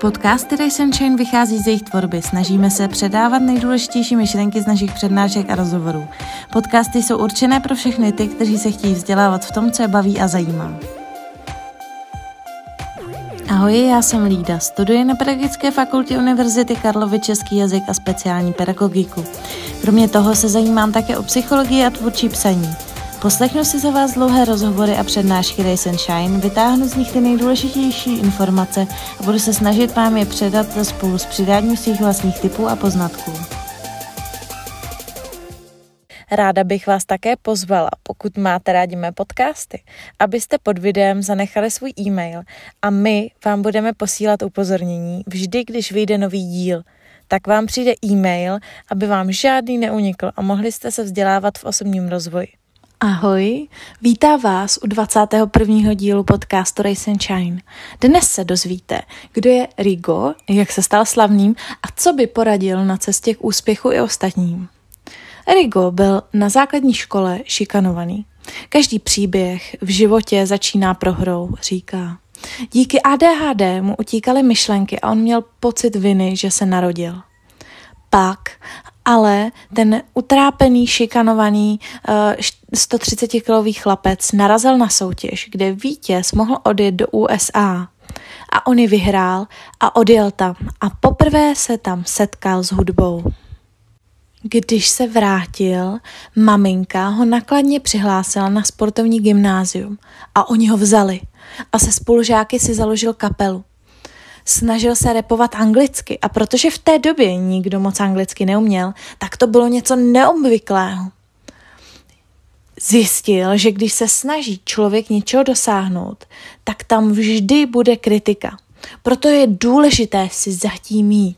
Podcasty Race and Shine vychází z jejich tvorby. Snažíme se předávat nejdůležitější myšlenky z našich přednášek a rozhovorů. Podcasty jsou určené pro všechny ty, kteří se chtějí vzdělávat v tom, co je baví a zajímá. Ahoj, já jsem Lída, studuji na Pedagogické fakultě Univerzity Karlovy český jazyk a speciální pedagogiku. Kromě toho se zajímám také o psychologii a tvůrčí psaní. Poslechnu si za vás dlouhé rozhovory a přednášky Race and Shine, vytáhnu z nich ty nejdůležitější informace a budu se snažit vám je předat spolu s přidáním svých vlastních typů a poznatků. Ráda bych vás také pozvala, pokud máte rádi mé podcasty, abyste pod videem zanechali svůj e-mail a my vám budeme posílat upozornění vždy, když vyjde nový díl. Tak vám přijde e-mail, aby vám žádný neunikl a mohli jste se vzdělávat v osobním rozvoji. Ahoj, vítá vás u 21. dílu podcastu Race and Shine. Dnes se dozvíte, kdo je Rigo, jak se stal slavným a co by poradil na cestě k úspěchu i ostatním. Rigo byl na základní škole šikanovaný. Každý příběh v životě začíná prohrou, říká. Díky ADHD mu utíkaly myšlenky a on měl pocit viny, že se narodil. Pak ale ten utrápený, šikanovaný uh, 130-kilový chlapec narazil na soutěž, kde vítěz mohl odjet do USA. A on ji vyhrál a odjel tam a poprvé se tam setkal s hudbou. Když se vrátil, maminka ho nakladně přihlásila na sportovní gymnázium a oni ho vzali a se spolužáky si založil kapelu. Snažil se repovat anglicky a protože v té době nikdo moc anglicky neuměl, tak to bylo něco neobvyklého. Zjistil, že když se snaží člověk něčeho dosáhnout, tak tam vždy bude kritika. Proto je důležité si zatím mít.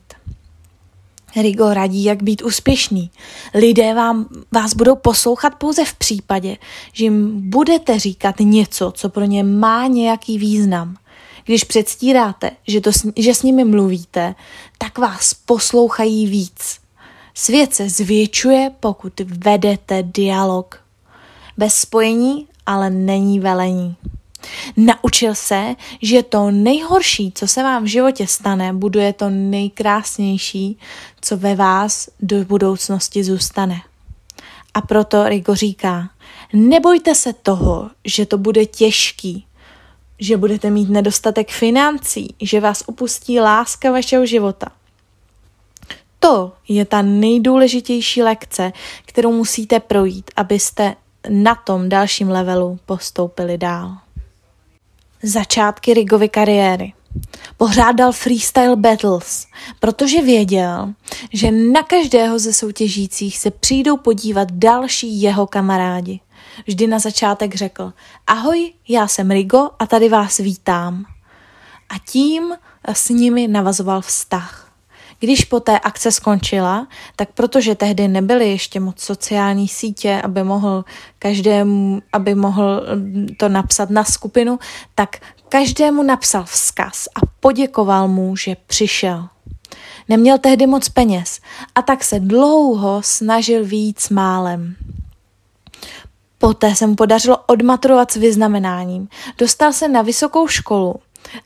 Rigo radí, jak být úspěšný. Lidé vám, vás budou poslouchat pouze v případě, že jim budete říkat něco, co pro ně má nějaký význam. Když předstíráte, že, to, že s nimi mluvíte, tak vás poslouchají víc. Svět se zvětšuje, pokud vedete dialog. Bez spojení ale není velení. Naučil se, že to nejhorší, co se vám v životě stane, buduje to nejkrásnější, co ve vás do budoucnosti zůstane. A proto Rigo říká, nebojte se toho, že to bude těžký, že budete mít nedostatek financí, že vás opustí láska vašeho života. To je ta nejdůležitější lekce, kterou musíte projít, abyste na tom dalším levelu postoupili dál. Začátky Rigovy kariéry. Pořádal freestyle battles, protože věděl, že na každého ze soutěžících se přijdou podívat další jeho kamarádi. Vždy na začátek řekl, ahoj, já jsem Rigo a tady vás vítám. A tím s nimi navazoval vztah. Když po té akce skončila, tak protože tehdy nebyly ještě moc sociální sítě, aby mohl každému, aby mohl to napsat na skupinu, tak každému napsal vzkaz a poděkoval mu, že přišel. Neměl tehdy moc peněz a tak se dlouho snažil víc málem. Poté se mu podařilo odmaturovat s vyznamenáním. Dostal se na vysokou školu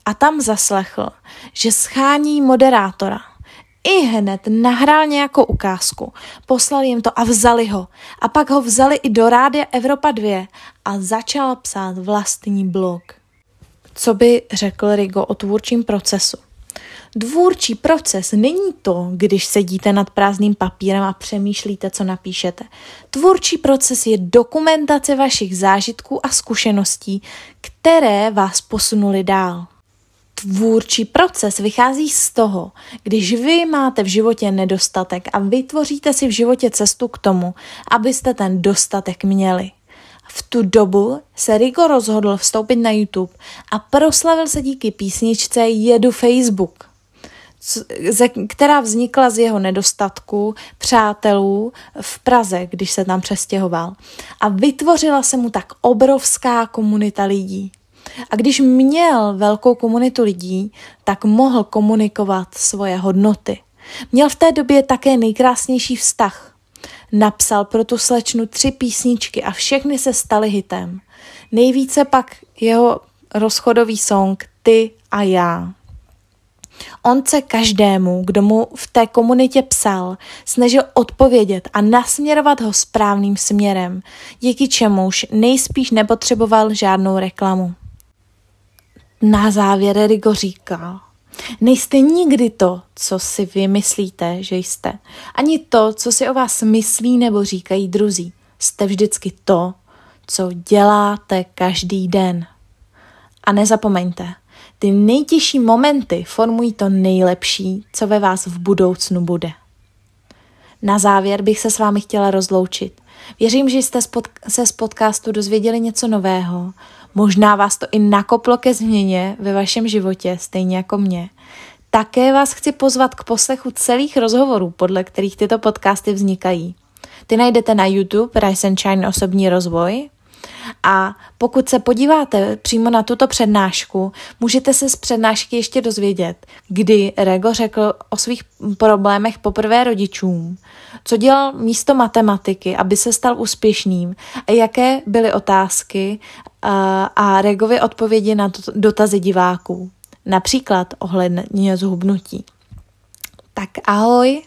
a tam zaslechl, že schání moderátora – i hned nahrál nějakou ukázku, poslal jim to a vzali ho. A pak ho vzali i do Rádia Evropa 2 a začal psát vlastní blog. Co by řekl Rigo o tvůrčím procesu? Dvůrčí proces není to, když sedíte nad prázdným papírem a přemýšlíte, co napíšete. Tvůrčí proces je dokumentace vašich zážitků a zkušeností, které vás posunuli dál tvůrčí proces vychází z toho, když vy máte v životě nedostatek a vytvoříte si v životě cestu k tomu, abyste ten dostatek měli. V tu dobu se Rigo rozhodl vstoupit na YouTube a proslavil se díky písničce Jedu Facebook, která vznikla z jeho nedostatku přátelů v Praze, když se tam přestěhoval. A vytvořila se mu tak obrovská komunita lidí. A když měl velkou komunitu lidí, tak mohl komunikovat svoje hodnoty. Měl v té době také nejkrásnější vztah. Napsal pro tu slečnu tři písničky a všechny se staly hitem. Nejvíce pak jeho rozchodový song Ty a já. On se každému, kdo mu v té komunitě psal, snažil odpovědět a nasměrovat ho správným směrem, díky čemuž nejspíš nepotřeboval žádnou reklamu. Na závěr Rigo říkal, nejste nikdy to, co si vy myslíte, že jste, ani to, co si o vás myslí nebo říkají druzí. Jste vždycky to, co děláte každý den. A nezapomeňte, ty nejtěžší momenty formují to nejlepší, co ve vás v budoucnu bude. Na závěr bych se s vámi chtěla rozloučit. Věřím, že jste se z podcastu dozvěděli něco nového. Možná vás to i nakoplo ke změně ve vašem životě, stejně jako mě. Také vás chci pozvat k poslechu celých rozhovorů, podle kterých tyto podcasty vznikají. Ty najdete na YouTube Rise and Shine osobní rozvoj a pokud se podíváte přímo na tuto přednášku, můžete se z přednášky ještě dozvědět, kdy Rego řekl o svých problémech poprvé rodičům, co dělal místo matematiky, aby se stal úspěšným a jaké byly otázky a Regovi odpovědi na dotazy diváků, například ohledně zhubnutí. Tak ahoj!